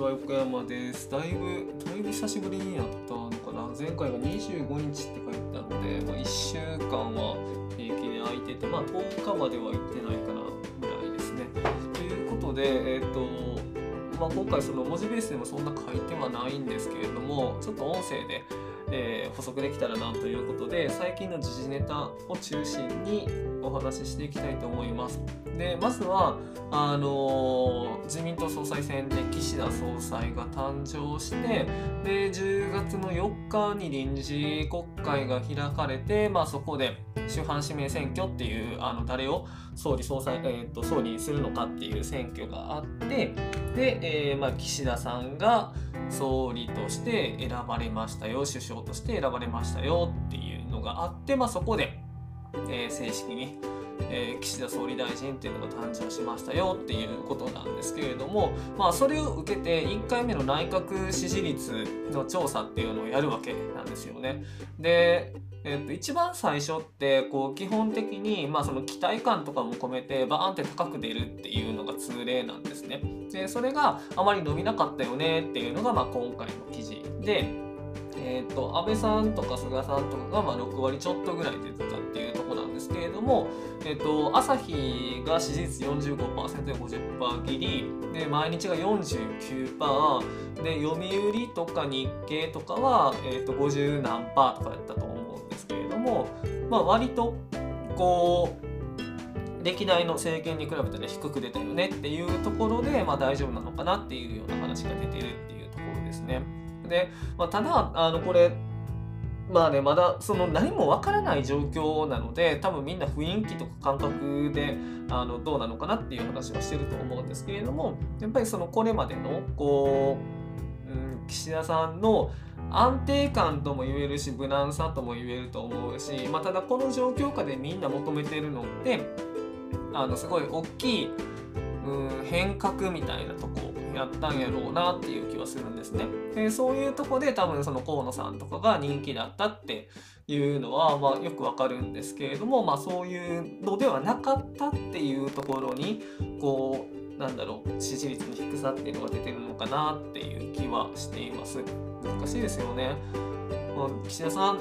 は横山です。だいぶ、だいぶ久しぶりにやったのかな。前回が25日って書いてたので、まあ、1週間は平気に空いてて、まあ、10日までは行ってないかなぐらいですね。ということで、えっ、と、まあ、今回その文字ベースでもそんな書いてはないんですけれども、ちょっと音声で、えー補足できたらなということで、最近の時事ネタを中心にお話ししていきたいと思います。で、まずは、あのー自民党総裁選で岸田総裁が誕生してで10月の4日に臨時国会が開かれて、まあ、そこで主犯指名選挙っていうあの誰を総理総裁、えー、と総理にするのかっていう選挙があってで、えーまあ、岸田さんが総理として選ばれましたよ首相として選ばれましたよっていうのがあって、まあ、そこで、えー正式にえー岸田総理大臣っていうのが誕生しましたよっていうことなんですけれども、まあ、それを受けて1回目の内閣支持率の調査っていうのをやるわけなんですよね。で、えっと一番最初ってこう基本的に、まあ、その期待感とかも込めてバーンって高く出るっていうのが通例なんですね。でそれがあまり伸びなかったよねっていうのが、まあ、今回の記事で。えー、と安倍さんとか菅さんとかがまあ6割ちょっとぐらい出てたっていうところなんですけれども、えー、と朝日が支持率45%で50%切りで毎日が49%で読売とか日経とかは、えー、と50何パーとかやったと思うんですけれども、まあ、割とこう歴代の政権に比べてね低く出たよねっていうところで、まあ、大丈夫なのかなっていうような話が出てるっていうところですね。で、まあ、ただあのこれまあねまだその何もわからない状況なので多分みんな雰囲気とか感覚であのどうなのかなっていう話はしてると思うんですけれどもやっぱりそのこれまでのこう、うん、岸田さんの安定感とも言えるし無難さとも言えると思うし、まあ、ただこの状況下でみんな求めてるのってあのすごい大きい、うん、変革みたいなとこやったんやろうなっていう気はするんですね。でそういうとこで多分その河野さんとかが人気だったっていうのは、まあ、よくわかるんですけれども、まあ、そういうのではなかったっていうところにこうなんだろう支持率の低さっていうのが出てるのかなっていう気はしています。難しいですよね。まあ、岸田さん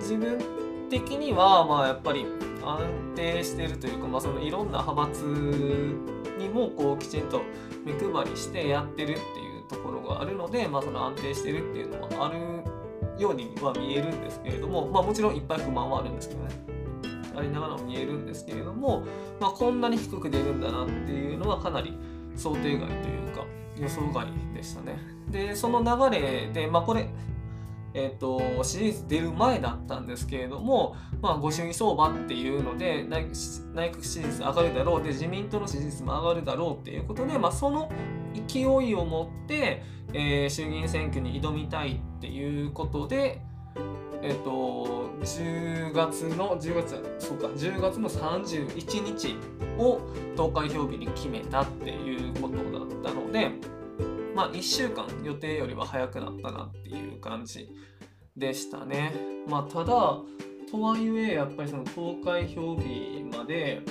自分的にはまあやっぱり安定してるというか、まあ、そのいろんな派閥にもこうきちんと目配りしてやってるっていうところがあるので、まあ、その安定してるっていうのもあるようには見えるんですけれども、まあ、もちろんいっぱい不満はあるんですけどねありながらも見えるんですけれども、まあ、こんなに低く出るんだなっていうのはかなり想定外というか予想外でしたね。でその流れで、まあ、これえー、と支持率出る前だったんですけれども、まあ、ご祝儀相場っていうので内閣支持率上がるだろうで自民党の支持率も上がるだろうっていうことで、まあ、その勢いを持って、えー衆議院選挙に挑みたいっていうことで、えっ、と10月の10月そうか10月の31日を投開票日に決めたっていうことだったので。まあ、1週間予定よりは早くなったなっていう感じでしたね。まあ、ただとはいえやっぱりその投開票日まで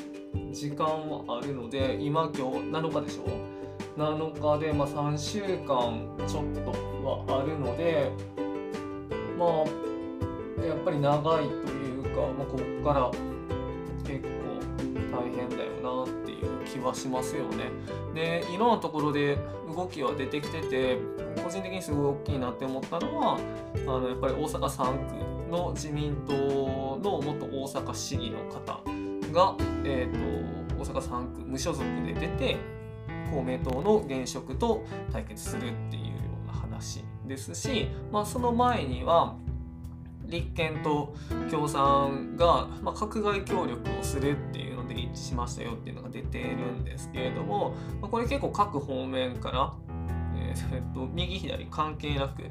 時間はあるので今今日7日でしょ7日でまあ3週間ちょっとはあるのでまあやっぱり長いというか、まあ、ここから結構大変だよなって気はしますよね。でいろんなところで動きは出てきてて個人的にすごい大きいなって思ったのはあのやっぱり大阪3区の自民党の元大阪市議の方が、えー、と大阪3区無所属で出て公明党の現職と対決するっていうような話ですし、まあ、その前には立憲と共産が、まあ、閣外協力をするっていうので一致しましたよっていうのが出てるんですけれども、まあ、これ結構各方面から、えーえっと、右左関係なく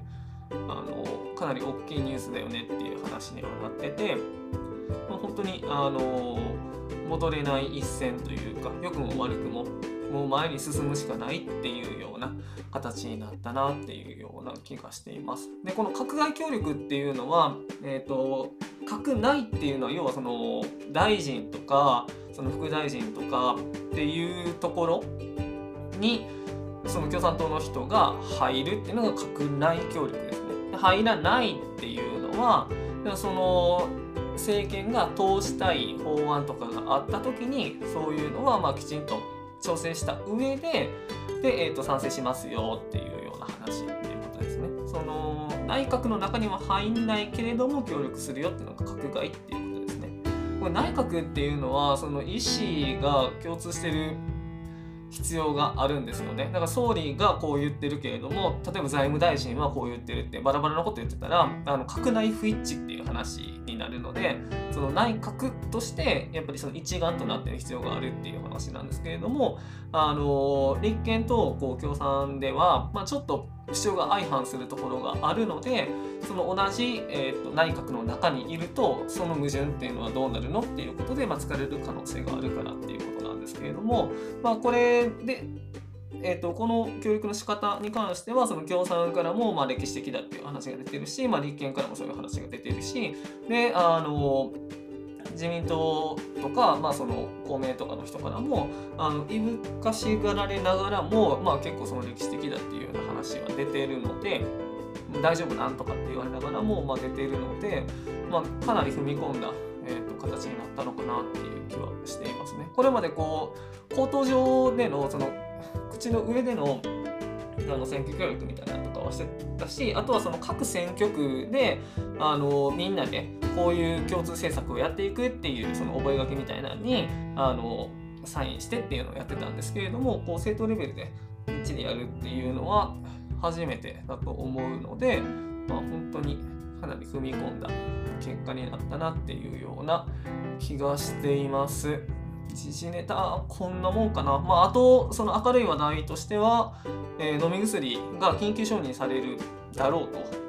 あのかなり大きいニュースだよねっていう話にはなってて、まあ、本当にあの戻れない一戦というか良くも悪くももう前に進むしかないっていうような形になったなっていうような気がしています。でこの閣外協力っていうのは、えー、と閣内っていうのは要はその大臣とかその副大臣とかっていうところにその共産党の人が入るっていうのが閣内協力ですね。入らないっていうのはその政権が通したい法案とかがあった時にそういうのはまあきちんと調整した上でで、えー、と賛成しますよっていうような話っていうことですね。その内閣の中には入んないけれども協力するよっていうのが閣外っていうことですね。これ内閣っていうのはその意思が共通してる必要があるんですよね。だから総理がこう言ってるけれども例えば財務大臣はこう言ってるってバラバラなこと言ってたらあの閣内不一致っていう話になるのでその内閣としてやっぱりその一丸となってる必要があるっていう話なんですけれどもあの立憲とこう共産では、まあ、ちょっと主張が相反するところがあるのでその同じ、えーと、内閣の中にいるとその矛盾っていうのはどうなるのっていうことで、まあ、疲れる可能性があるからっていうことなんですけれども、まあ、これでえーと、この教育の仕方に関してはその共産からもまあ歴史的だっていう話が出てるし、まあ、立憲からもそういう話が出てるしであの自民党とか、まあ、その公明とかの人からもあのいぶかしがられながらも、まあ、結構その歴史的だっていうような話が出てるので大丈夫なんとかって言われながらも、まあ、出ているので、まあ、かなり踏み込んだ、えーと、形になったのかなっていう気はしていますね。これまでこう口頭上でのその口の上でのあの選挙協力みたいなのとかはしてたしあとはその各選挙区であのみんなでこういう共通政策をやっていくっていうその覚書みたいなのにあのサインしてっていうのをやってたんですけれどもこう政党レベルで一でやるっていうのは初めてだと思うので、まあ、本当にかなり踏み込んだ結果になったなっていうような気がしています。時事ネタこんなもんかな、まあ、あとその明るい話題としては、えー、飲み薬が緊急承認されるだろうと、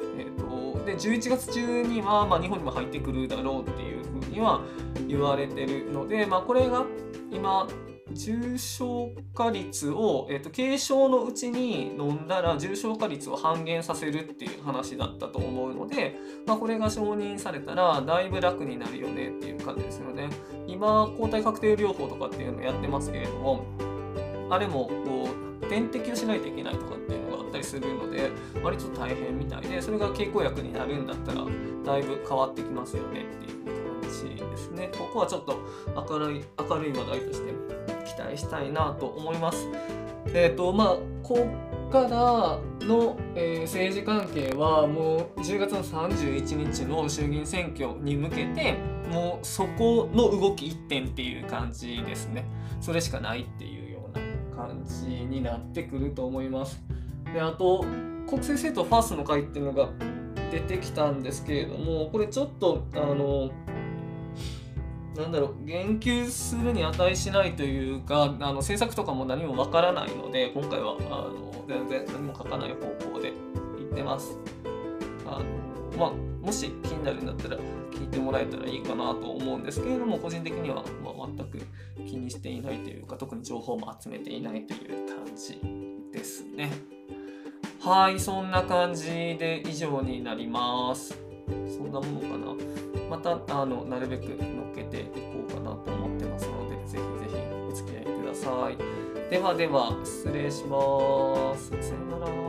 で11月中には、まあ、日本にも入ってくるだろうっていうふうには言われてるので、まあ、これが今重症化率を、えーと、軽症のうちに飲んだら重症化率を半減させるっていう話だったと思うので、まあ、これが承認されたらだいぶ楽になるよねっていう感じですよね。今抗体カクテル療法とかっていうのやってますけれどもあれもこう点滴をしないといけないとかっていうのがあったりするので割と大変みたいでそれが経口薬になるんだったらだいぶ変わってきますよねっていう感じですね。ここはちょっと明るい明るい話題として期待したいなと思います。えっ、ー、とまあこっからの、えー、政治関係はもう10月の31日の衆議院選挙に向けてもうそこの動き一点っていう感じですね。それしかないっていう感じになってくると思います。であと国政政党ファーストの会っていうのが出てきたんですけれどもこれちょっとあのなんだろう言及するに値しないというかあの政策とかも何もわからないので今回はあの全然何も書かない方向で言ってます。あのまあ、もし気になるんだったら聞いてもらえたらいいかなと思うんですけれども個人的にはま全く気にしていないというか特に情報も集めていないという感じですね。はいそんな感じで以上になります。そんなものかな。またあのなるべく乗っけていこうかなと思ってますのでぜひぜひお付き合いください。ではでは失礼します。さよなら。